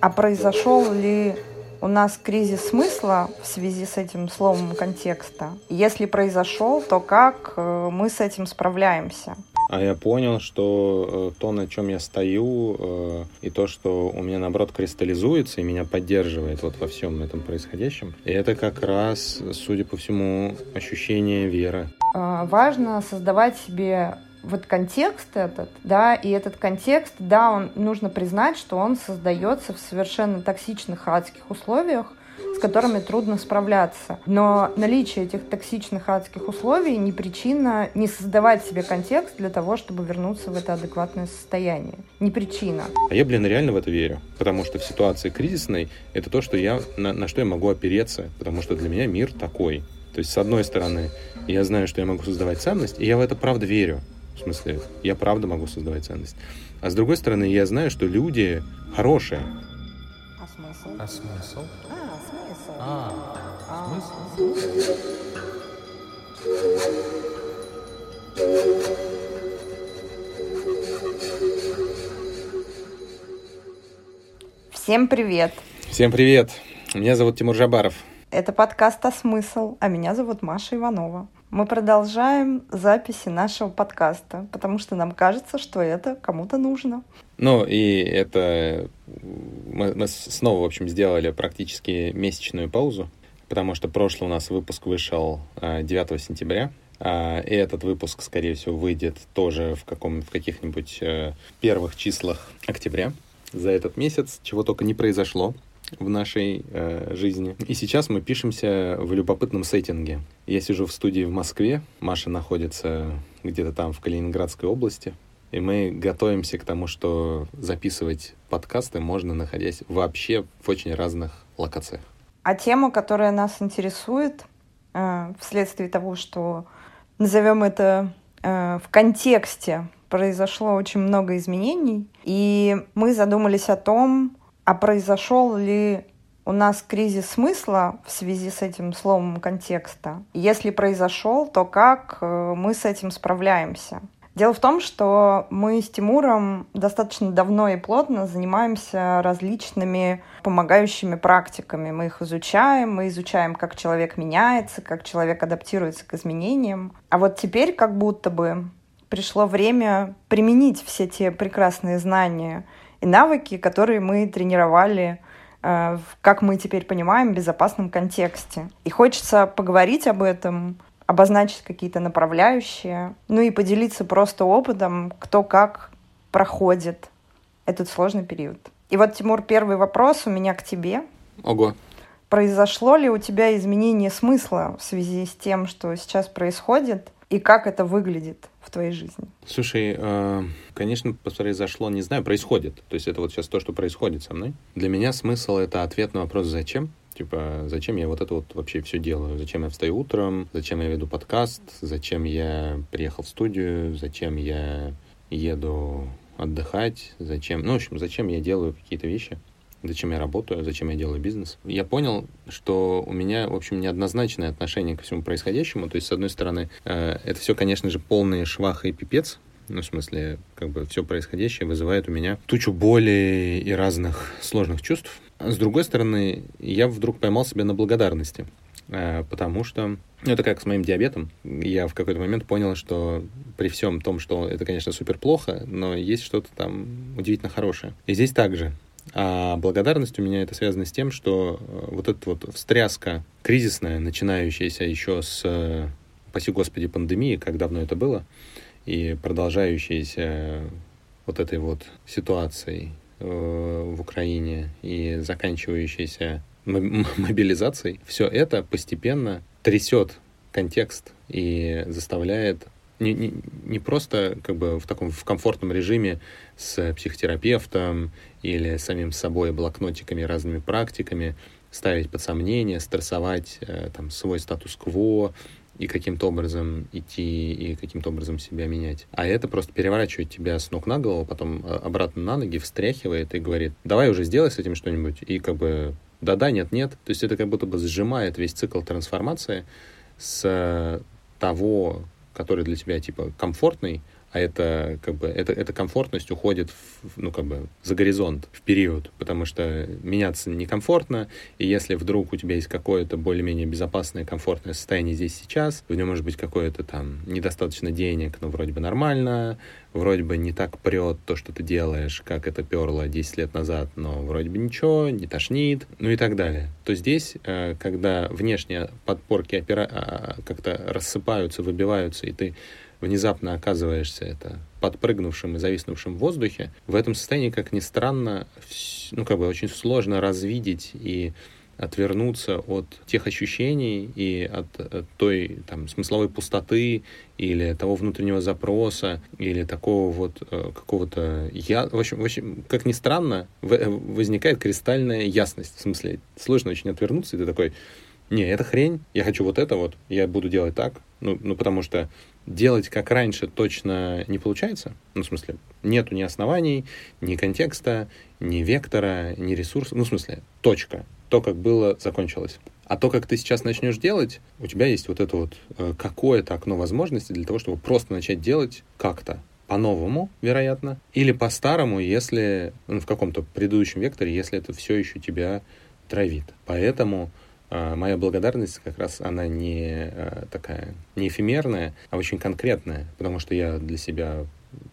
А произошел ли у нас кризис смысла в связи с этим словом контекста? Если произошел, то как э, мы с этим справляемся? А я понял, что э, то, на чем я стою, э, и то, что у меня, наоборот, кристаллизуется и меня поддерживает вот во всем этом происходящем, и это как раз, судя по всему, ощущение веры. Важно создавать себе вот контекст этот, да, и этот контекст, да, он нужно признать, что он создается в совершенно токсичных адских условиях, с которыми трудно справляться. Но наличие этих токсичных адских условий не причина не создавать себе контекст для того, чтобы вернуться в это адекватное состояние. Не причина. А я, блин, реально в это верю. Потому что в ситуации кризисной это то, что я, на, на что я могу опереться. Потому что для меня мир такой. То есть, с одной стороны, я знаю, что я могу создавать ценность, и я в это правда верю. В смысле, я правда могу создавать ценность. А с другой стороны, я знаю, что люди хорошие. А смысл? А смысл? А, смысл. А, А, смысл? Всем привет! Всем привет! Меня зовут Тимур Жабаров. Это подкаст «А смысл?», а меня зовут Маша Иванова. Мы продолжаем записи нашего подкаста, потому что нам кажется, что это кому-то нужно. Ну, и это... Мы, мы снова, в общем, сделали практически месячную паузу, потому что прошлый у нас выпуск вышел а, 9 сентября, а, и этот выпуск, скорее всего, выйдет тоже в, каком, в каких-нибудь э, первых числах октября. За этот месяц чего только не произошло в нашей э, жизни. И сейчас мы пишемся в любопытном сеттинге. Я сижу в студии в Москве, Маша находится где-то там в Калининградской области, и мы готовимся к тому, что записывать подкасты можно, находясь вообще в очень разных локациях. А тема, которая нас интересует, э, вследствие того, что назовем это э, в контексте, произошло очень много изменений, и мы задумались о том, а произошел ли у нас кризис смысла в связи с этим словом контекста? Если произошел, то как э, мы с этим справляемся? Дело в том, что мы с Тимуром достаточно давно и плотно занимаемся различными помогающими практиками. Мы их изучаем, мы изучаем, как человек меняется, как человек адаптируется к изменениям. А вот теперь как будто бы пришло время применить все те прекрасные знания и навыки, которые мы тренировали э, как мы теперь понимаем, в безопасном контексте. И хочется поговорить об этом, обозначить какие-то направляющие, ну и поделиться просто опытом, кто как проходит этот сложный период. И вот, Тимур, первый вопрос у меня к тебе. Ого. Произошло ли у тебя изменение смысла в связи с тем, что сейчас происходит, и как это выглядит в твоей жизни? Слушай, э, конечно, произошло, не знаю, происходит. То есть это вот сейчас то, что происходит со мной. Для меня смысл — это ответ на вопрос «зачем?». Типа, зачем я вот это вот вообще все делаю? Зачем я встаю утром? Зачем я веду подкаст? Зачем я приехал в студию? Зачем я еду отдыхать? Зачем? Ну, в общем, зачем я делаю какие-то вещи? Зачем я работаю, зачем я делаю бизнес. Я понял, что у меня, в общем, неоднозначное отношение ко всему происходящему. То есть, с одной стороны, э, это все, конечно же, полный швах и пипец. Ну, в смысле, как бы все происходящее вызывает у меня тучу боли и разных сложных чувств. С другой стороны, я вдруг поймал себя на благодарности. Э, потому что, ну, это как с моим диабетом. Я в какой-то момент понял, что при всем том, что это, конечно, супер плохо, но есть что-то там удивительно хорошее. И здесь также. А благодарность у меня это связано с тем, что э, вот эта вот встряска кризисная, начинающаяся еще с, э, спаси господи, пандемии, как давно это было, и продолжающаяся вот этой вот ситуацией э, в Украине и заканчивающейся мобилизацией, все это постепенно трясет контекст и заставляет не, не, не просто как бы в таком в комфортном режиме с психотерапевтом или самим собой блокнотиками, разными практиками ставить под сомнение, стрессовать э, там, свой статус-кво и каким-то образом идти и каким-то образом себя менять. А это просто переворачивает тебя с ног на голову, потом э, обратно на ноги, встряхивает и говорит, давай уже сделай с этим что-нибудь. И как бы да-да, нет-нет. То есть это как будто бы сжимает весь цикл трансформации с того который для тебя, типа, комфортный, а это как бы это, эта комфортность уходит в, ну как бы за горизонт в период, потому что меняться некомфортно, и если вдруг у тебя есть какое-то более-менее безопасное, комфортное состояние здесь сейчас, в нем может быть какое-то там недостаточно денег, но вроде бы нормально, вроде бы не так прет то, что ты делаешь, как это перло 10 лет назад, но вроде бы ничего, не тошнит, ну и так далее. То здесь, э, когда внешние подпорки опера... А, как-то рассыпаются, выбиваются, и ты внезапно оказываешься это подпрыгнувшим и зависнувшим в воздухе, в этом состоянии, как ни странно, ну, как бы очень сложно развидеть и отвернуться от тех ощущений и от, от той там, смысловой пустоты или того внутреннего запроса или такого вот э, какого-то я в общем, в общем как ни странно в, возникает кристальная ясность в смысле сложно очень отвернуться и ты такой не это хрень я хочу вот это вот я буду делать так ну ну потому что делать как раньше точно не получается. Ну, в смысле, нету ни оснований, ни контекста, ни вектора, ни ресурсов. Ну, в смысле, точка. То, как было, закончилось. А то, как ты сейчас начнешь делать, у тебя есть вот это вот э, какое-то окно возможности для того, чтобы просто начать делать как-то по-новому, вероятно, или по-старому, если ну, в каком-то предыдущем векторе, если это все еще тебя травит. Поэтому моя благодарность как раз она не а, такая, не эфемерная, а очень конкретная, потому что я для себя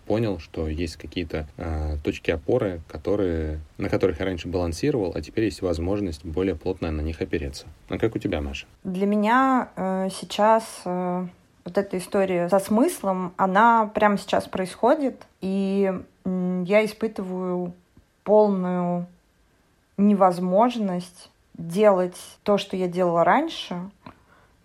понял, что есть какие-то э, точки опоры, которые, на которых я раньше балансировал, а теперь есть возможность более плотно на них опереться. А как у тебя, Маша? Для меня э, сейчас э, вот эта история со смыслом, она прямо сейчас происходит, и э, я испытываю полную невозможность делать то, что я делала раньше,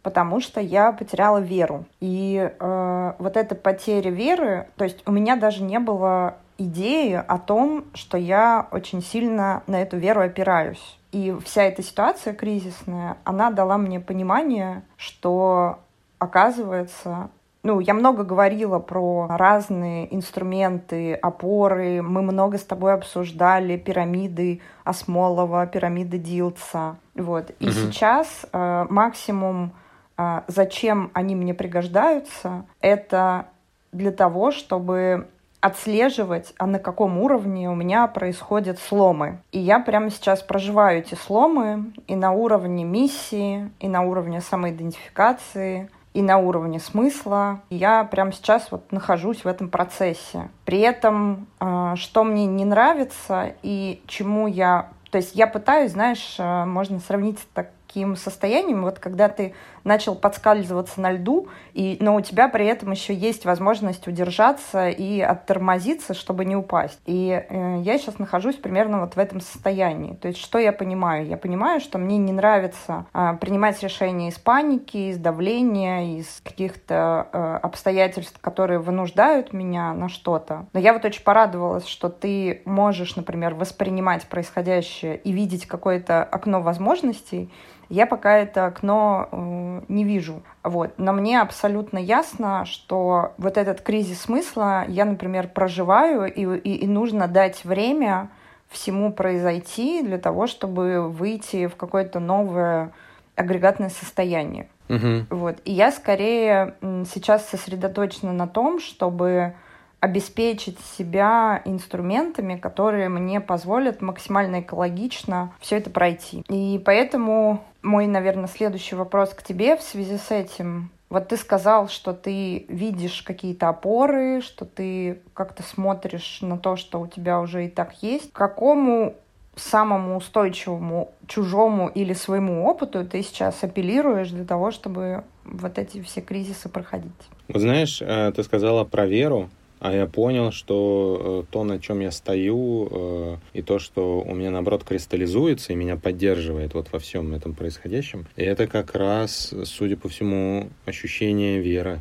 потому что я потеряла веру. И э, вот эта потеря веры, то есть у меня даже не было идеи о том, что я очень сильно на эту веру опираюсь. И вся эта ситуация кризисная, она дала мне понимание, что оказывается ну, я много говорила про разные инструменты, опоры. Мы много с тобой обсуждали пирамиды Осмолова, пирамиды Дилца. Вот. И угу. сейчас э, максимум, э, зачем они мне пригождаются, это для того, чтобы отслеживать, а на каком уровне у меня происходят сломы. И я прямо сейчас проживаю эти сломы и на уровне миссии, и на уровне самоидентификации — и на уровне смысла. Я прямо сейчас вот нахожусь в этом процессе. При этом, э, что мне не нравится и чему я... То есть я пытаюсь, знаешь, э, можно сравнить так таким состоянием, вот когда ты начал подскальзываться на льду, и, но у тебя при этом еще есть возможность удержаться и оттормозиться, чтобы не упасть. И э, я сейчас нахожусь примерно вот в этом состоянии. То есть что я понимаю? Я понимаю, что мне не нравится э, принимать решения из паники, из давления, из каких-то э, обстоятельств, которые вынуждают меня на что-то. Но я вот очень порадовалась, что ты можешь, например, воспринимать происходящее и видеть какое-то окно возможностей, я пока это окно э, не вижу. Вот. Но мне абсолютно ясно, что вот этот кризис смысла я, например, проживаю, и, и, и нужно дать время всему произойти для того, чтобы выйти в какое-то новое агрегатное состояние. Угу. Вот. И я скорее сейчас сосредоточена на том, чтобы обеспечить себя инструментами, которые мне позволят максимально экологично все это пройти. И поэтому мой, наверное, следующий вопрос к тебе в связи с этим. Вот ты сказал, что ты видишь какие-то опоры, что ты как-то смотришь на то, что у тебя уже и так есть. Какому самому устойчивому чужому или своему опыту ты сейчас апеллируешь для того, чтобы вот эти все кризисы проходить? Вот знаешь, э, ты сказала про веру. А я понял, что э, то, на чем я стою, э, и то, что у меня, наоборот, кристаллизуется и меня поддерживает вот во всем этом происходящем, это как раз, судя по всему, ощущение веры.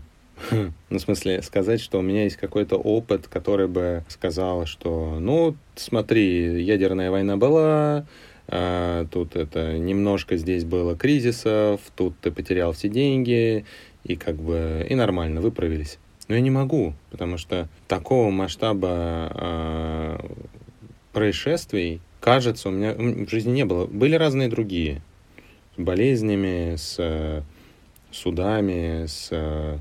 Ну, в смысле, сказать, что у меня есть какой-то опыт, который бы сказал, что, ну, смотри, ядерная война была, а, тут это немножко здесь было кризисов, тут ты потерял все деньги, и как бы и нормально, выправились. Но я не могу, потому что такого масштаба э, происшествий, кажется, у меня в жизни не было. Были разные другие. С болезнями, с э, судами, с э,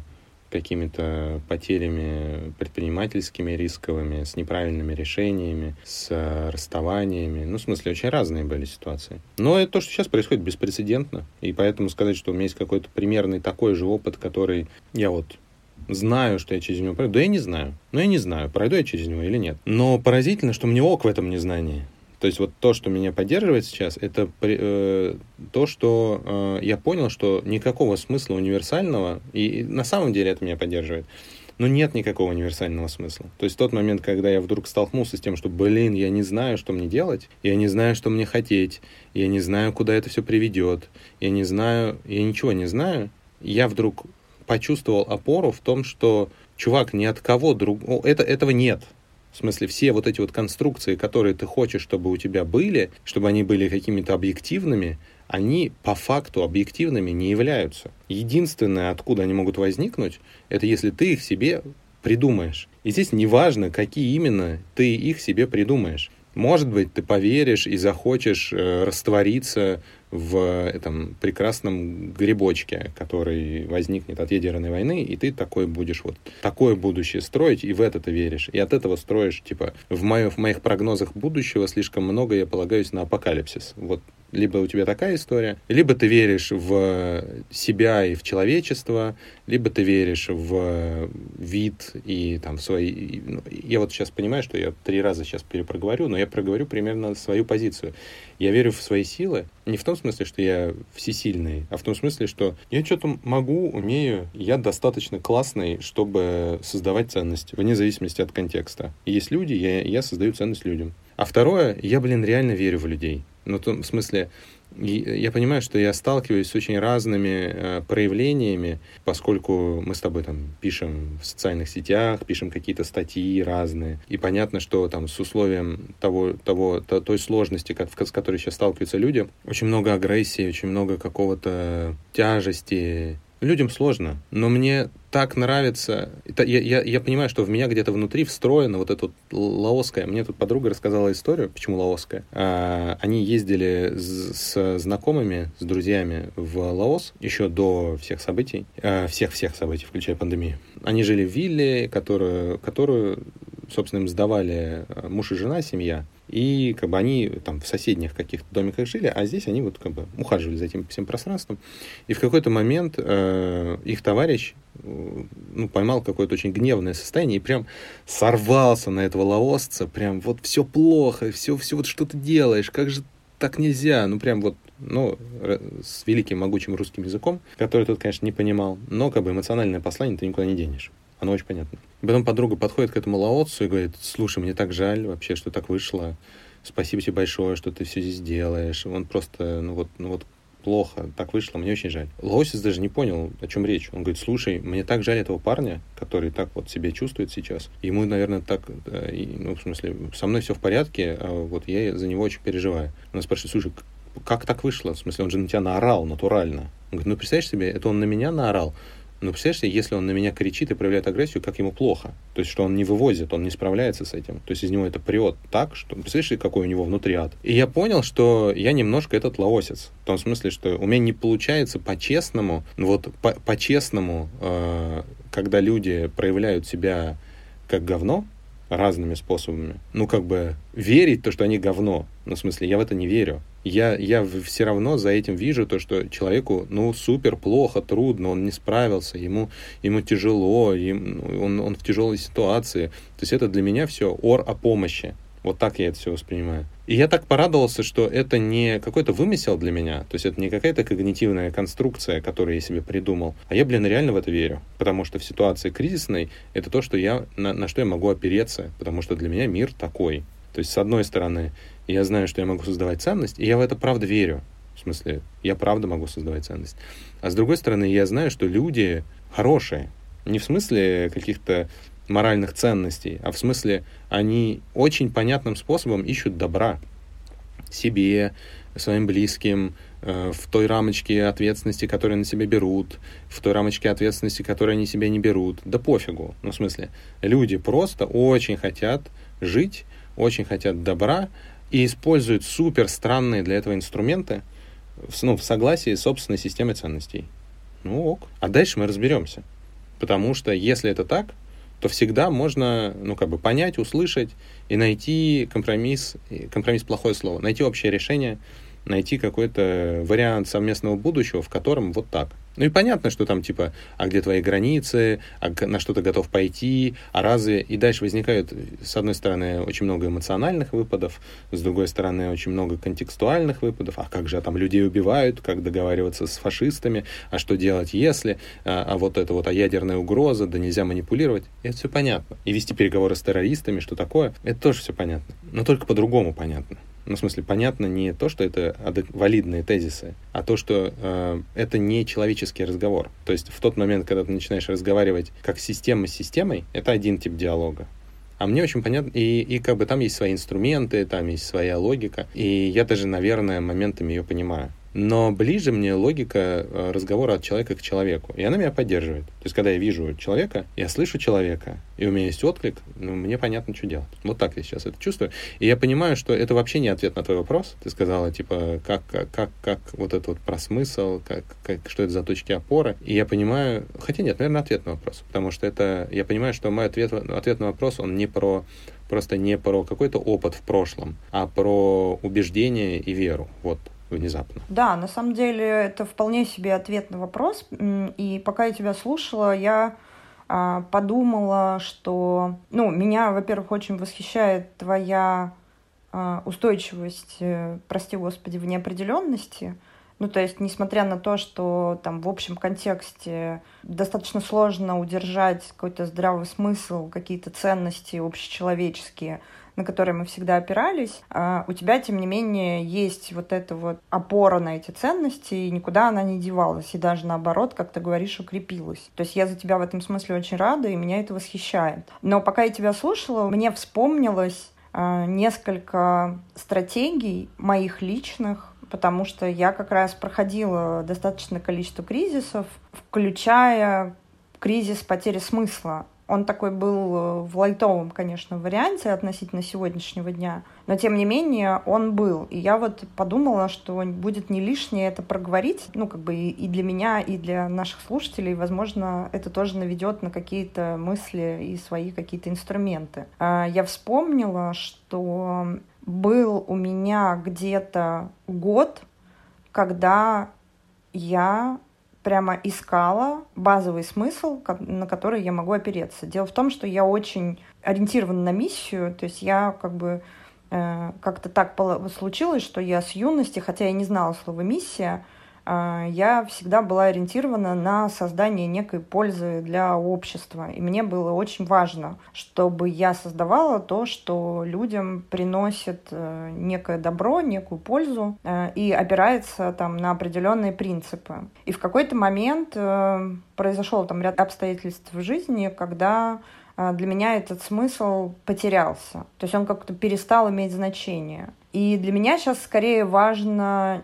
какими-то потерями предпринимательскими, рисковыми, с неправильными решениями, с расставаниями. Ну, в смысле, очень разные были ситуации. Но это то, что сейчас происходит беспрецедентно. И поэтому сказать, что у меня есть какой-то примерный такой же опыт, который я вот знаю, что я через него пройду. Да я не знаю. Но я не знаю, пройду я через него или нет. Но поразительно, что мне ок в этом незнании. То есть вот то, что меня поддерживает сейчас, это э, то, что э, я понял, что никакого смысла универсального, и, и на самом деле это меня поддерживает, но нет никакого универсального смысла. То есть тот момент, когда я вдруг столкнулся с тем, что, блин, я не знаю, что мне делать, я не знаю, что мне хотеть, я не знаю, куда это все приведет, я не знаю, я ничего не знаю, я вдруг почувствовал опору в том, что, чувак, ни от кого другого, это, этого нет. В смысле, все вот эти вот конструкции, которые ты хочешь, чтобы у тебя были, чтобы они были какими-то объективными, они по факту объективными не являются. Единственное, откуда они могут возникнуть, это если ты их себе придумаешь. И здесь неважно, какие именно ты их себе придумаешь. Может быть, ты поверишь и захочешь э, раствориться в этом прекрасном грибочке, который возникнет от ядерной войны, и ты такой будешь вот такое будущее строить, и в это ты веришь. И от этого строишь, типа, в, мое, в моих прогнозах будущего слишком много я полагаюсь на апокалипсис. Вот либо у тебя такая история, либо ты веришь в себя и в человечество, либо ты веришь в вид и там в свои... Ну, я вот сейчас понимаю, что я три раза сейчас перепроговорю, но я проговорю примерно свою позицию. Я верю в свои силы, не в том смысле, что я всесильный, а в том смысле, что я что-то могу, умею, я достаточно классный, чтобы создавать ценность, вне зависимости от контекста. Есть люди, я, я создаю ценность людям. А второе, я, блин, реально верю в людей. Ну, в том смысле, я понимаю, что я сталкиваюсь с очень разными э, проявлениями, поскольку мы с тобой там пишем в социальных сетях, пишем какие-то статьи разные. И понятно, что там с условием того, того, то, той сложности, как, с которой сейчас сталкиваются люди, очень много агрессии, очень много какого-то тяжести, Людям сложно, но мне так нравится. Я, я, я понимаю, что в меня где-то внутри встроено вот это вот лаосское. Мне тут подруга рассказала историю, почему лаосская. А, они ездили с, с знакомыми, с друзьями в Лаос еще до всех событий, всех-всех событий, включая пандемию. Они жили в вилле, которую, которую собственно, им сдавали а, муж и жена, семья. И как бы они там в соседних каких-то домиках жили, а здесь они вот как бы ухаживали за этим всем пространством. И в какой-то момент э, их товарищ э, ну, поймал какое-то очень гневное состояние и прям сорвался на этого лаосца, прям вот все плохо, все, все вот что ты делаешь, как же так нельзя, ну прям вот, ну, с великим могучим русским языком, который тот, конечно, не понимал, но как бы эмоциональное послание ты никуда не денешь. Оно очень понятно. Потом подруга подходит к этому лаоцу и говорит, слушай, мне так жаль вообще, что так вышло. Спасибо тебе большое, что ты все здесь делаешь. Он просто, ну вот, ну вот плохо, так вышло, мне очень жаль. Лаосис даже не понял, о чем речь. Он говорит, слушай, мне так жаль этого парня, который так вот себя чувствует сейчас. Ему, наверное, так, ну, в смысле, со мной все в порядке, а вот я за него очень переживаю. Он спрашивает, слушай, как так вышло? В смысле, он же на тебя наорал натурально. Он говорит, ну, представляешь себе, это он на меня наорал. Но представляешь, если он на меня кричит и проявляет агрессию, как ему плохо. То есть, что он не вывозит, он не справляется с этим. То есть, из него это прет так, что... Представляешь, какой у него внутри ад? И я понял, что я немножко этот лаосец. В том смысле, что у меня не получается по-честному, вот по-честному, э, когда люди проявляют себя как говно, разными способами. Ну, как бы верить то, что они говно. Ну, в смысле, я в это не верю я, я все равно за этим вижу то, что человеку, ну, супер плохо, трудно, он не справился, ему, ему тяжело, им, он, он в тяжелой ситуации. То есть это для меня все ор о помощи. Вот так я это все воспринимаю. И я так порадовался, что это не какой-то вымысел для меня, то есть это не какая-то когнитивная конструкция, которую я себе придумал, а я, блин, реально в это верю. Потому что в ситуации кризисной это то, что я, на, на что я могу опереться, потому что для меня мир такой. То есть, с одной стороны, я знаю, что я могу создавать ценность, и я в это правда верю. В смысле, я правда могу создавать ценность. А с другой стороны, я знаю, что люди хорошие. Не в смысле каких-то моральных ценностей, а в смысле они очень понятным способом ищут добра себе, своим близким, э, в той рамочке ответственности, которую на себя берут, в той рамочке ответственности, которую они себя не берут. Да пофигу. Ну, в смысле, люди просто очень хотят жить, очень хотят добра, и используют супер странные для этого инструменты в, ну, в согласии с собственной системой ценностей. Ну ок. А дальше мы разберемся. Потому что если это так, то всегда можно, ну, как бы понять, услышать и найти компромисс, компромисс плохое слово, найти общее решение, найти какой-то вариант совместного будущего, в котором вот так. Ну и понятно, что там типа, а где твои границы, а на что ты готов пойти, а разве... И дальше возникают, с одной стороны, очень много эмоциональных выпадов, с другой стороны, очень много контекстуальных выпадов, а как же а там людей убивают, как договариваться с фашистами, а что делать, если, а, а вот это вот, а ядерная угроза, да нельзя манипулировать. И это все понятно. И вести переговоры с террористами, что такое, это тоже все понятно. Но только по-другому понятно. Ну, в смысле, понятно не то, что это валидные тезисы, а то, что э, это не человеческий разговор. То есть в тот момент, когда ты начинаешь разговаривать как система с системой, это один тип диалога. А мне очень понятно, и, и как бы там есть свои инструменты, там есть своя логика, и я даже, наверное, моментами ее понимаю. Но ближе мне логика э, разговора от человека к человеку. И она меня поддерживает. То есть, когда я вижу человека, я слышу человека, и у меня есть отклик, ну, мне понятно, что делать. Вот так я сейчас это чувствую. И я понимаю, что это вообще не ответ на твой вопрос. Ты сказала, типа, как, как, как, вот это вот про смысл, как, как, что это за точки опоры. И я понимаю, хотя нет, наверное, ответ на вопрос. Потому что это, я понимаю, что мой ответ, ответ на вопрос, он не про просто не про какой-то опыт в прошлом, а про убеждение и веру. Вот внезапно. Да, на самом деле это вполне себе ответ на вопрос. И пока я тебя слушала, я а, подумала, что, ну, меня, во-первых, очень восхищает твоя а, устойчивость, э, прости господи, в неопределенности. Ну, то есть, несмотря на то, что там в общем контексте достаточно сложно удержать какой-то здравый смысл, какие-то ценности общечеловеческие, на которые мы всегда опирались, а у тебя, тем не менее, есть вот эта вот опора на эти ценности, и никуда она не девалась, и даже наоборот, как ты говоришь, укрепилась. То есть я за тебя в этом смысле очень рада, и меня это восхищает. Но пока я тебя слушала, мне вспомнилось а, несколько стратегий моих личных, потому что я как раз проходила достаточное количество кризисов, включая кризис потери смысла он такой был э, в лайтовом, конечно, варианте относительно сегодняшнего дня, но тем не менее он был. И я вот подумала, что будет не лишнее это проговорить, ну, как бы и для меня, и для наших слушателей. Возможно, это тоже наведет на какие-то мысли и свои какие-то инструменты. А, я вспомнила, что был у меня где-то год, когда я прямо искала базовый смысл, на который я могу опереться. Дело в том, что я очень ориентирована на миссию, то есть я как бы э, как-то так случилось, что я с юности, хотя я не знала слова миссия, я всегда была ориентирована на создание некой пользы для общества. И мне было очень важно, чтобы я создавала то, что людям приносит э, некое добро, некую пользу э, и опирается там на определенные принципы. И в какой-то момент э, произошел там ряд обстоятельств в жизни, когда для меня этот смысл потерялся. То есть он как-то перестал иметь значение. И для меня сейчас скорее важно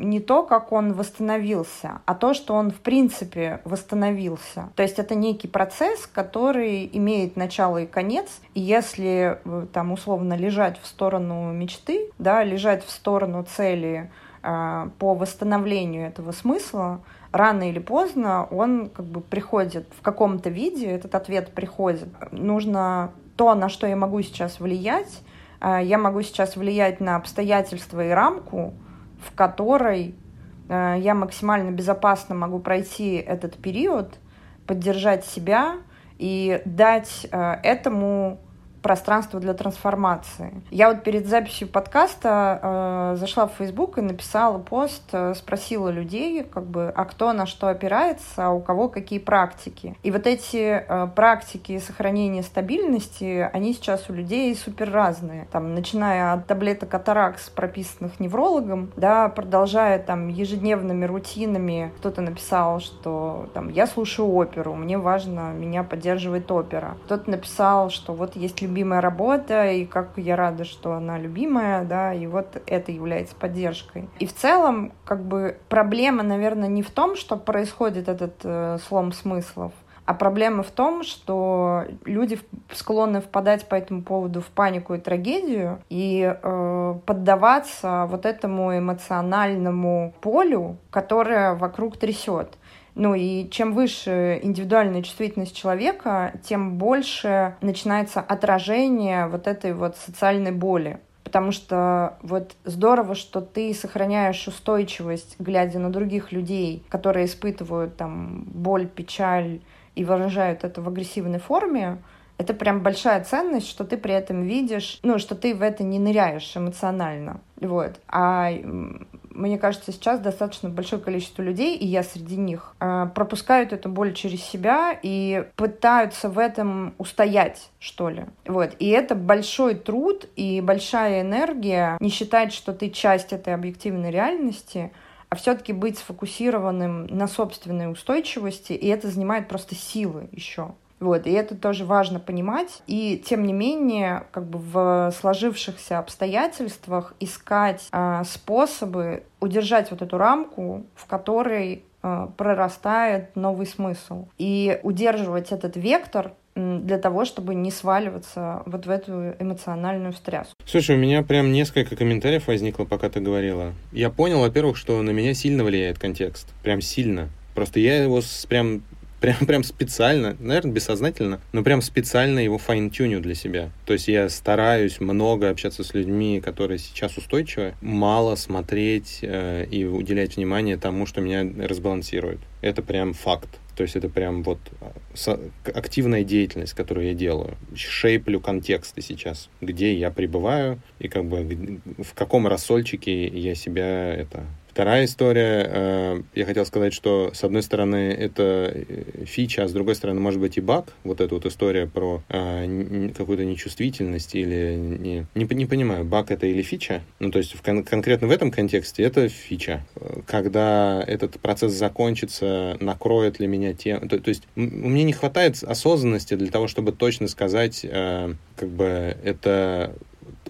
не то, как он восстановился, а то, что он в принципе восстановился. То есть это некий процесс, который имеет начало и конец. И если э, там условно лежать в сторону мечты, да, лежать в сторону цели э, по восстановлению этого смысла, рано или поздно он как бы приходит в каком-то виде, этот ответ приходит. Нужно то, на что я могу сейчас влиять, а, я могу сейчас влиять на обстоятельства и рамку, в которой а, я максимально безопасно могу пройти этот период, поддержать себя и дать а, этому пространство для трансформации. Я вот перед записью подкаста э, зашла в Facebook и написала пост, э, спросила людей, как бы, а кто на что опирается, а у кого какие практики. И вот эти э, практики сохранения стабильности, они сейчас у людей супер разные. Там, начиная от таблеток Атаракс, прописанных неврологом, да, продолжая там ежедневными рутинами. Кто-то написал, что там я слушаю оперу, мне важно, меня поддерживает опера. Кто-то написал, что вот есть любимая работа, и как я рада, что она любимая, да, и вот это является поддержкой. И в целом, как бы, проблема, наверное, не в том, что происходит этот э, слом смыслов, а проблема в том, что люди склонны впадать по этому поводу в панику и трагедию и э, поддаваться вот этому эмоциональному полю, которое вокруг трясет. Ну и чем выше индивидуальная чувствительность человека, тем больше начинается отражение вот этой вот социальной боли. Потому что вот здорово, что ты сохраняешь устойчивость, глядя на других людей, которые испытывают там боль, печаль и выражают это в агрессивной форме, это прям большая ценность, что ты при этом видишь, ну, что ты в это не ныряешь эмоционально. Вот. А мне кажется, сейчас достаточно большое количество людей, и я среди них, а, пропускают эту боль через себя и пытаются в этом устоять, что ли. Вот. И это большой труд и большая энергия не считать, что ты часть этой объективной реальности, а все-таки быть сфокусированным на собственной устойчивости, и это занимает просто силы еще. Вот, и это тоже важно понимать. И тем не менее, как бы в сложившихся обстоятельствах искать э, способы удержать вот эту рамку, в которой э, прорастает новый смысл. И удерживать этот вектор для того, чтобы не сваливаться вот в эту эмоциональную встряску. Слушай, у меня прям несколько комментариев возникло, пока ты говорила. Я понял, во-первых, что на меня сильно влияет контекст. Прям сильно. Просто я его прям прям, прям специально, наверное, бессознательно, но прям специально его файн-тюню для себя. То есть я стараюсь много общаться с людьми, которые сейчас устойчивы, мало смотреть э, и уделять внимание тому, что меня разбалансирует. Это прям факт. То есть это прям вот э, активная деятельность, которую я делаю. Шейплю контексты сейчас, где я пребываю и как бы в каком рассольчике я себя это Вторая история, э, я хотел сказать, что с одной стороны это э, фича, а с другой стороны может быть и баг. Вот эта вот история про э, какую-то нечувствительность или не, не, не понимаю, баг это или фича. Ну, то есть в, кон- конкретно в этом контексте это фича. Когда этот процесс закончится, накроет ли меня тем... То, то есть меня не хватает осознанности для того, чтобы точно сказать, как бы это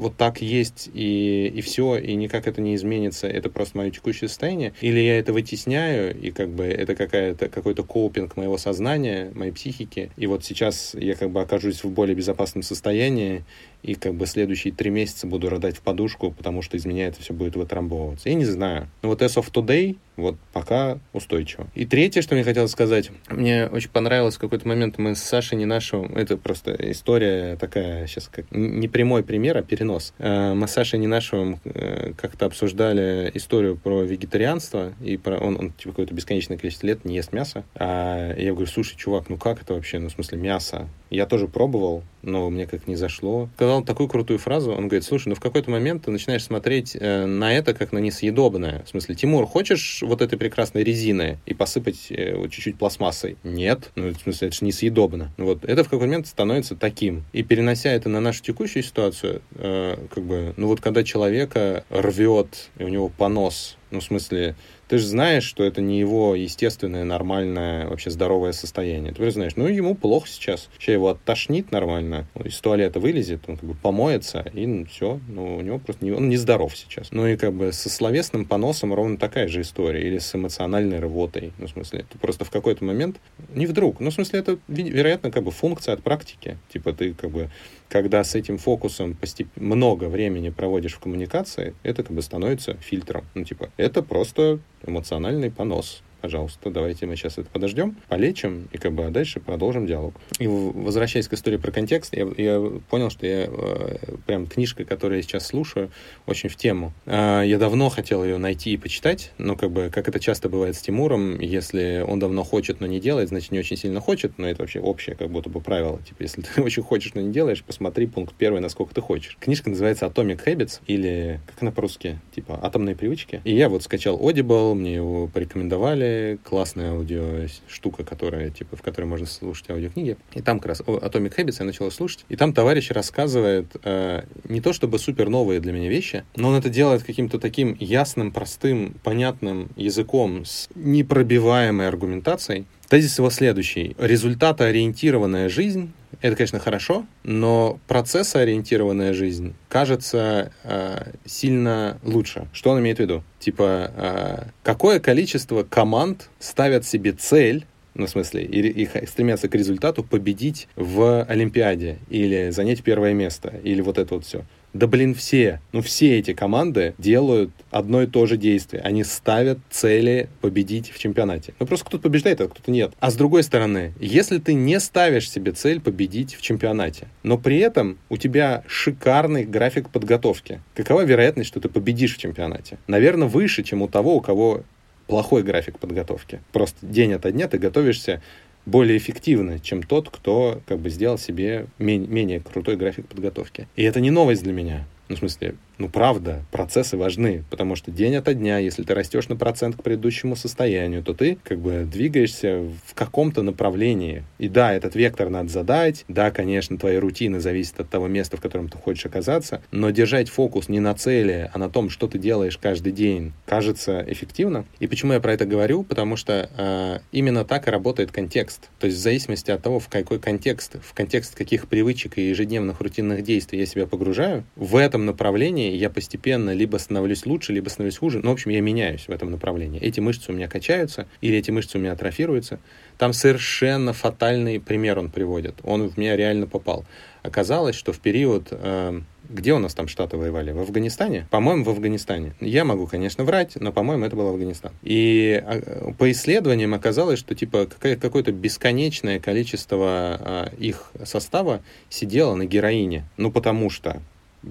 вот так есть и, и все, и никак это не изменится, это просто мое текущее состояние, или я это вытесняю, и как бы это какая-то, какой-то копинг моего сознания, моей психики, и вот сейчас я как бы окажусь в более безопасном состоянии, и как бы следующие три месяца буду рыдать в подушку, потому что из меня это все будет вытрамбовываться. Я не знаю. Но вот as of today, вот пока устойчиво. И третье, что мне хотелось сказать, мне очень понравилось в какой-то момент мы с Сашей не нашего, это просто история такая, сейчас как не прямой пример, а перенос. Э, мы с Сашей не нашего э, как-то обсуждали историю про вегетарианство, и про он, он типа какое-то бесконечное количество лет не ест мясо. А я говорю, слушай, чувак, ну как это вообще, ну в смысле мясо? Я тоже пробовал, но мне как не зашло. Сказал такую крутую фразу, он говорит, слушай, ну в какой-то момент ты начинаешь смотреть э, на это как на несъедобное. В смысле, Тимур, хочешь вот этой прекрасной резины и посыпать э, вот, чуть-чуть пластмассой? Нет. Ну, в смысле, это же несъедобно. Вот это в какой-то момент становится таким. И перенося это на нашу текущую ситуацию, э, как бы, ну вот когда человека рвет, и у него понос, ну в смысле, ты же знаешь, что это не его естественное, нормальное, вообще здоровое состояние. Ты же знаешь, ну, ему плохо сейчас. Сейчас его оттошнит нормально, из туалета вылезет, он как бы помоется, и ну, все, ну, у него просто не, он нездоров сейчас. Ну, и как бы со словесным поносом ровно такая же история, или с эмоциональной рвотой. Ну, в смысле, ты просто в какой-то момент, не вдруг, ну, в смысле, это, вероятно, как бы функция от практики. Типа ты как бы когда с этим фокусом постеп... много времени проводишь в коммуникации, это как бы становится фильтром. Ну, типа, это просто эмоциональный понос пожалуйста, давайте мы сейчас это подождем, полечим, и как бы а дальше продолжим диалог. И возвращаясь к истории про контекст, я, я понял, что я э, прям книжка, которую я сейчас слушаю, очень в тему. Э, я давно хотел ее найти и почитать, но как бы, как это часто бывает с Тимуром, если он давно хочет, но не делает, значит, не очень сильно хочет, но это вообще общее как будто бы правило. Типа, если ты очень хочешь, но не делаешь, посмотри пункт первый, насколько ты хочешь. Книжка называется Atomic Habits, или, как она по-русски, типа, атомные привычки. И я вот скачал Audible, мне его порекомендовали, классная аудио штука, которая, типа, в которой можно слушать аудиокниги. И там как раз Atomic Habits я начал слушать. И там товарищ рассказывает э, не то чтобы супер новые для меня вещи, но он это делает каким-то таким ясным, простым, понятным языком с непробиваемой аргументацией. Тезис его следующий. Результатоориентированная жизнь это, конечно, хорошо, но процессоориентированная жизнь кажется э, сильно лучше. Что он имеет в виду? Типа, э, какое количество команд ставят себе цель ну, в смысле, и, и стремятся к результату победить в Олимпиаде или занять первое место, или вот это вот все. Да блин, все, ну все эти команды делают одно и то же действие. Они ставят цели победить в чемпионате. Ну просто кто-то побеждает, а кто-то нет. А с другой стороны, если ты не ставишь себе цель победить в чемпионате, но при этом у тебя шикарный график подготовки, какова вероятность, что ты победишь в чемпионате? Наверное, выше, чем у того, у кого плохой график подготовки. Просто день ото дня ты готовишься более эффективно, чем тот, кто как бы сделал себе менее, крутой график подготовки. И это не новость для меня. Ну, в смысле, ну, правда, процессы важны, потому что день ото дня, если ты растешь на процент к предыдущему состоянию, то ты как бы двигаешься в каком-то направлении. И да, этот вектор надо задать, да, конечно, твои рутины зависят от того места, в котором ты хочешь оказаться, но держать фокус не на цели, а на том, что ты делаешь каждый день, кажется эффективно. И почему я про это говорю? Потому что э, именно так и работает контекст. То есть в зависимости от того, в какой контекст, в контекст каких привычек и ежедневных рутинных действий я себя погружаю, в этом направлении я постепенно либо становлюсь лучше, либо становлюсь хуже. Ну, в общем, я меняюсь в этом направлении. Эти мышцы у меня качаются, или эти мышцы у меня атрофируются. Там совершенно фатальный пример он приводит. Он в меня реально попал. Оказалось, что в период... Э, где у нас там штаты воевали? В Афганистане? По-моему, в Афганистане. Я могу, конечно, врать, но, по-моему, это был Афганистан. И а, по исследованиям оказалось, что типа какое-то бесконечное количество а, их состава сидело на героине. Ну, потому что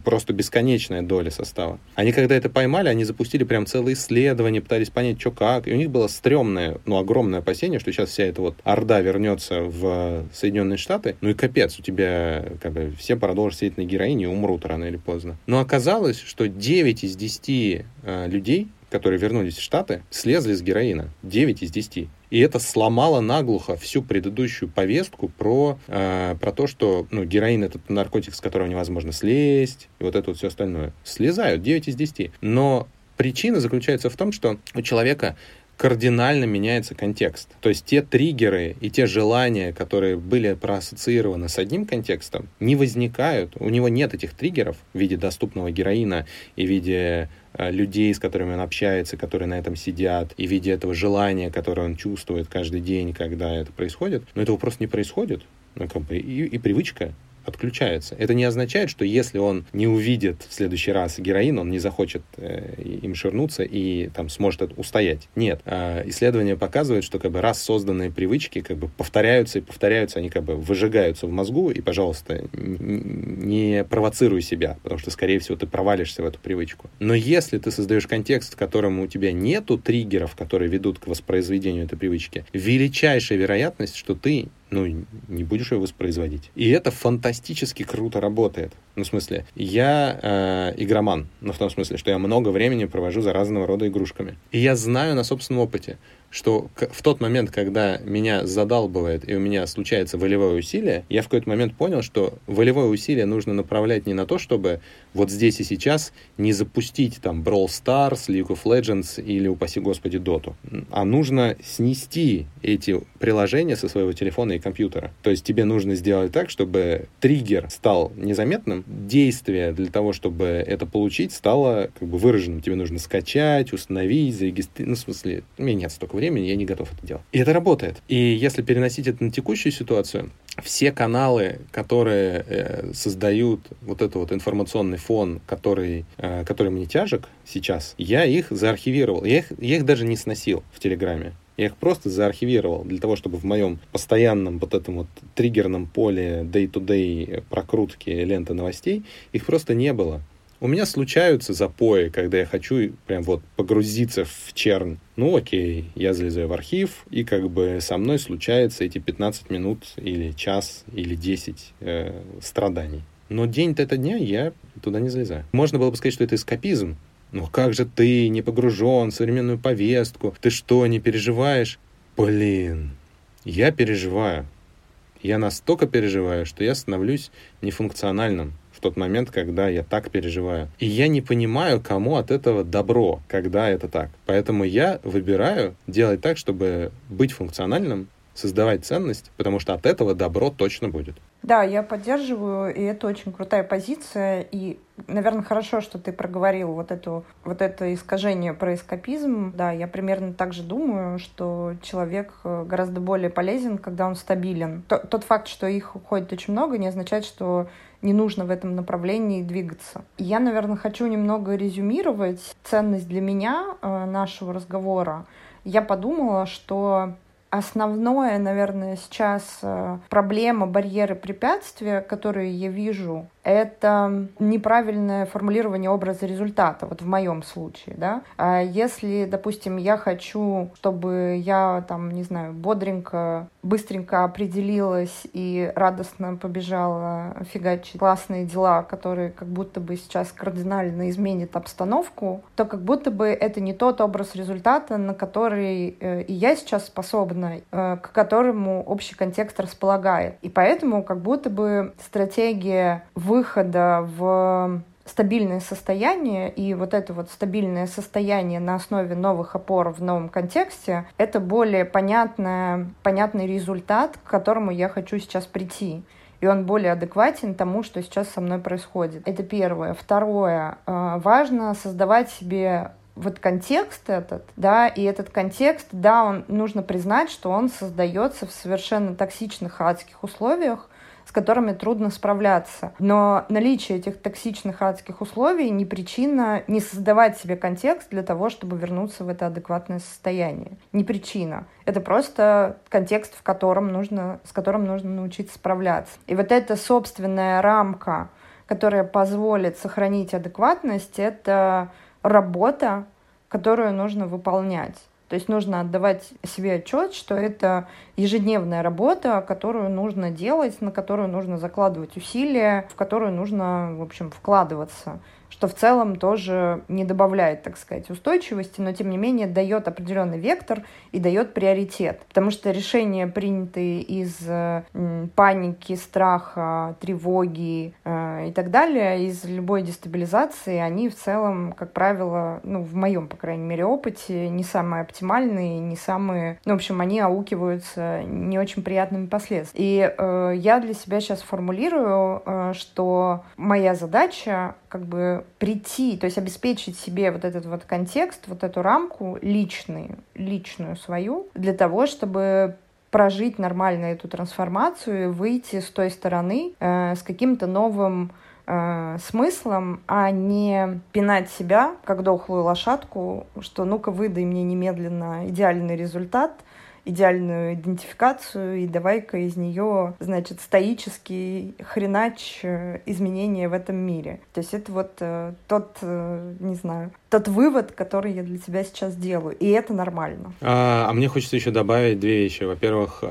просто бесконечная доля состава. Они, когда это поймали, они запустили прям целые исследования, пытались понять, что как. И у них было стрёмное, ну, огромное опасение, что сейчас вся эта вот орда вернется в Соединенные Штаты. Ну и капец, у тебя как бы все продолжат сидеть на героине и умрут рано или поздно. Но оказалось, что 9 из 10 э, людей, которые вернулись в Штаты, слезли с героина. 9 из 10. И это сломало наглухо всю предыдущую повестку про, э, про то, что ну, героин это наркотик, с которого невозможно слезть, и вот это вот все остальное. Слезают 9 из 10. Но причина заключается в том, что у человека кардинально меняется контекст. То есть те триггеры и те желания, которые были проассоциированы с одним контекстом, не возникают. У него нет этих триггеров в виде доступного героина и в виде людей, с которыми он общается, которые на этом сидят, и в виде этого желания, которое он чувствует каждый день, когда это происходит. Но этого просто не происходит. Ну, как бы, и, и привычка отключается. Это не означает, что если он не увидит в следующий раз героин, он не захочет э, им ширнуться и там сможет устоять. Нет. Э, исследования показывают, что как бы раз созданные привычки как бы повторяются и повторяются, они как бы выжигаются в мозгу, и, пожалуйста, не провоцируй себя, потому что, скорее всего, ты провалишься в эту привычку. Но если ты создаешь контекст, в котором у тебя нету триггеров, которые ведут к воспроизведению этой привычки, величайшая вероятность, что ты ну, не будешь ее воспроизводить. И это фантастически круто работает. Ну, в смысле, я э, игроман, ну, в том смысле, что я много времени провожу за разного рода игрушками. И я знаю на собственном опыте, что в тот момент, когда меня задалбывает и у меня случается волевое усилие, я в какой-то момент понял, что волевое усилие нужно направлять не на то, чтобы вот здесь и сейчас не запустить там Brawl Stars, League of Legends или, упаси господи, Dota, а нужно снести эти приложения со своего телефона и компьютера. То есть тебе нужно сделать так, чтобы триггер стал незаметным, действие для того, чтобы это получить, стало как бы выраженным. Тебе нужно скачать, установить, зарегистрировать. Ну, в смысле, у меня нет столько времени, я не готов это делать. И это работает. И если переносить это на текущую ситуацию, все каналы, которые э, создают вот этот вот информационный фон, который, э, который мне тяжек сейчас, я их заархивировал. Я их, я их даже не сносил в Телеграме. Я их просто заархивировал для того, чтобы в моем постоянном вот этом вот триггерном поле day-to-day прокрутки ленты новостей их просто не было. У меня случаются запои, когда я хочу прям вот погрузиться в чернь. Ну окей, я залезаю в архив, и как бы со мной случается эти 15 минут или час или 10 э, страданий. Но день-то это дня я туда не залезаю. Можно было бы сказать, что это эскапизм. Но как же ты не погружен в современную повестку? Ты что, не переживаешь? Блин, я переживаю. Я настолько переживаю, что я становлюсь нефункциональным в тот момент, когда я так переживаю. И я не понимаю, кому от этого добро, когда это так. Поэтому я выбираю делать так, чтобы быть функциональным создавать ценность, потому что от этого добро точно будет. Да, я поддерживаю, и это очень крутая позиция. И, наверное, хорошо, что ты проговорил вот, эту, вот это искажение про эскапизм. Да, я примерно так же думаю, что человек э, гораздо более полезен, когда он стабилен. Тот факт, что их уходит очень много, не означает, что не нужно в этом направлении двигаться. Я, наверное, хочу немного резюмировать ценность для меня э, нашего разговора. Я подумала, что Основное, наверное, сейчас э, проблема, барьеры, препятствия, которые я вижу, это неправильное формулирование образа результата, вот в моем случае, да. А если, допустим, я хочу, чтобы я там, не знаю, бодренько, быстренько определилась и радостно побежала фигачить классные дела, которые как будто бы сейчас кардинально изменят обстановку, то как будто бы это не тот образ результата, на который э, и я сейчас способна, э, к которому общий контекст располагает. И поэтому как будто бы стратегия вы выхода в стабильное состояние, и вот это вот стабильное состояние на основе новых опор в новом контексте, это более понятное, понятный результат, к которому я хочу сейчас прийти. И он более адекватен тому, что сейчас со мной происходит. Это первое. Второе. Э, важно создавать себе вот контекст этот, да, и этот контекст, да, он нужно признать, что он создается в совершенно токсичных адских условиях, с которыми трудно справляться. Но наличие этих токсичных адских условий не причина не создавать себе контекст для того, чтобы вернуться в это адекватное состояние. Не причина. Это просто контекст, в котором нужно, с которым нужно научиться справляться. И вот эта собственная рамка, которая позволит сохранить адекватность, это работа, которую нужно выполнять. То есть нужно отдавать себе отчет, что это ежедневная работа, которую нужно делать, на которую нужно закладывать усилия, в которую нужно, в общем, вкладываться что в целом тоже не добавляет, так сказать, устойчивости, но тем не менее дает определенный вектор и дает приоритет. Потому что решения, принятые из э, паники, страха, тревоги э, и так далее, из любой дестабилизации, они в целом, как правило, ну, в моем, по крайней мере, опыте, не самые оптимальные, не самые... Ну, в общем, они аукиваются не очень приятными последствиями. И э, я для себя сейчас формулирую, э, что моя задача как бы прийти, то есть обеспечить себе вот этот вот контекст, вот эту рамку личную, личную свою, для того, чтобы прожить нормально эту трансформацию выйти с той стороны э, с каким-то новым э, смыслом, а не пинать себя, как дохлую лошадку, что ну-ка выдай мне немедленно идеальный результат — идеальную идентификацию, и давай-ка из нее, значит, стоический хренач э, изменения в этом мире. То есть это вот э, тот, э, не знаю, тот вывод, который я для себя сейчас делаю, и это нормально. А, а мне хочется еще добавить две вещи. Во-первых,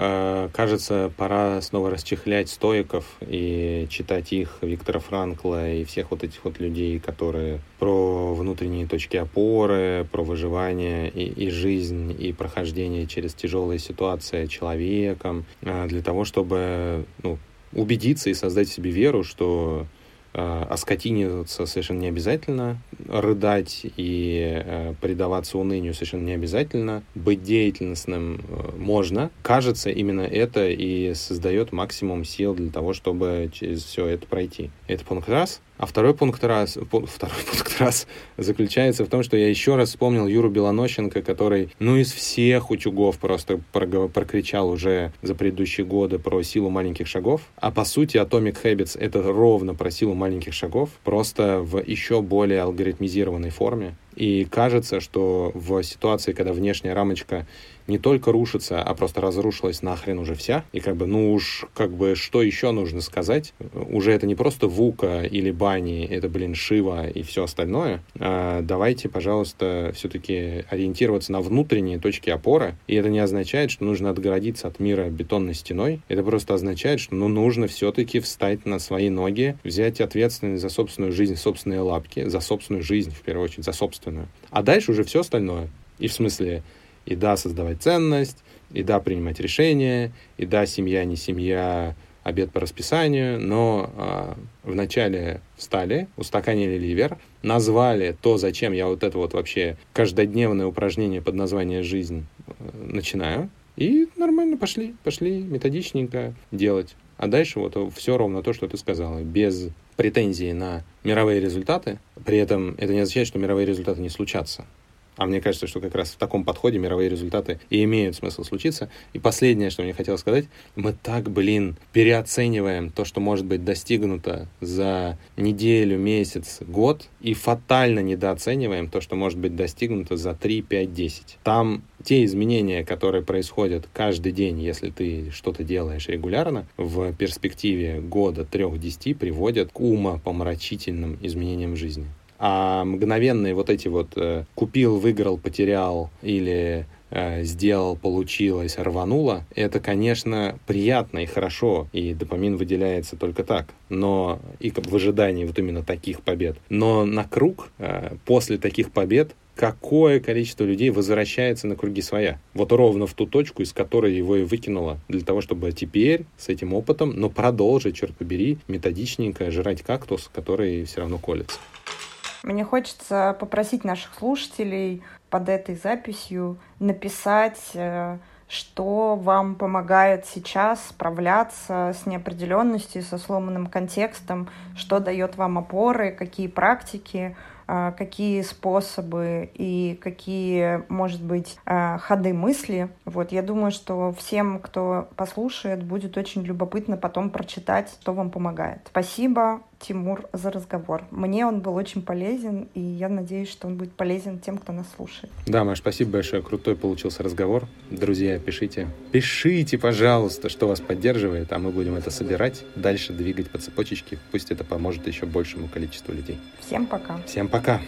кажется, пора снова расчехлять стоиков и читать их, Виктора Франкла и всех вот этих вот людей, которые про внутренние точки опоры, про выживание и, и жизнь, и прохождение через тяжелые ситуации человеком, э, для того, чтобы ну, убедиться и создать себе веру, что э, оскотиниться совершенно не обязательно, рыдать и э, предаваться унынию совершенно не обязательно, быть деятельностным э, можно. Кажется, именно это и создает максимум сил для того, чтобы через все это пройти. Это пункт раз. А второй пункт раз, второй пункт раз заключается в том, что я еще раз вспомнил Юру Белонощенко, который, ну, из всех утюгов просто прокричал уже за предыдущие годы про силу маленьких шагов. А по сути Atomic Habits — это ровно про силу маленьких шагов, просто в еще более алгоритмизированной форме. И кажется, что в ситуации, когда внешняя рамочка не только рушится, а просто разрушилась нахрен уже вся. И как бы, ну уж, как бы, что еще нужно сказать? Уже это не просто Вука или Бани, это, блин, Шива и все остальное. А давайте, пожалуйста, все-таки ориентироваться на внутренние точки опоры. И это не означает, что нужно отгородиться от мира бетонной стеной. Это просто означает, что ну, нужно все-таки встать на свои ноги, взять ответственность за собственную жизнь, собственные лапки, за собственную жизнь, в первую очередь, за собственную. А дальше уже все остальное. И в смысле, и да, создавать ценность, и да, принимать решения, и да, семья не семья, обед по расписанию, но э, вначале встали, устаканили ливер, назвали то, зачем я вот это вот вообще каждодневное упражнение под названием «жизнь» э, начинаю, И нормально пошли, пошли методичненько делать. А дальше вот все ровно то, что ты сказала, без претензии на мировые результаты. При этом это не означает, что мировые результаты не случатся. А мне кажется, что как раз в таком подходе мировые результаты и имеют смысл случиться. И последнее, что мне хотелось сказать, мы так, блин, переоцениваем то, что может быть достигнуто за неделю, месяц, год, и фатально недооцениваем то, что может быть достигнуто за 3, 5, 10. Там те изменения, которые происходят каждый день, если ты что-то делаешь регулярно, в перспективе года, трех, десяти приводят к умопомрачительным изменениям жизни. А мгновенные вот эти вот э, купил, выиграл, потерял или э, сделал, получилось, рвануло, это, конечно, приятно и хорошо, и допамин выделяется только так, но и в ожидании вот именно таких побед. Но на круг э, после таких побед какое количество людей возвращается на круги своя. Вот ровно в ту точку, из которой его и выкинуло, для того, чтобы теперь с этим опытом, но продолжить, черт побери, методичненько жрать кактус, который все равно колется. Мне хочется попросить наших слушателей под этой записью написать, э, что вам помогает сейчас справляться с неопределенностью, со сломанным контекстом, что дает вам опоры, какие практики а, какие способы и какие, может быть, а, ходы мысли. Вот, я думаю, что всем, кто послушает, будет очень любопытно потом прочитать, что вам помогает. Спасибо, Тимур, за разговор. Мне он был очень полезен, и я надеюсь, что он будет полезен тем, кто нас слушает. Да, Маш, спасибо большое. Крутой получился разговор. Друзья, пишите. Пишите, пожалуйста, что вас поддерживает, а мы будем это собирать, дальше двигать по цепочечке. Пусть это поможет еще большему количеству людей. Всем пока. Всем пока.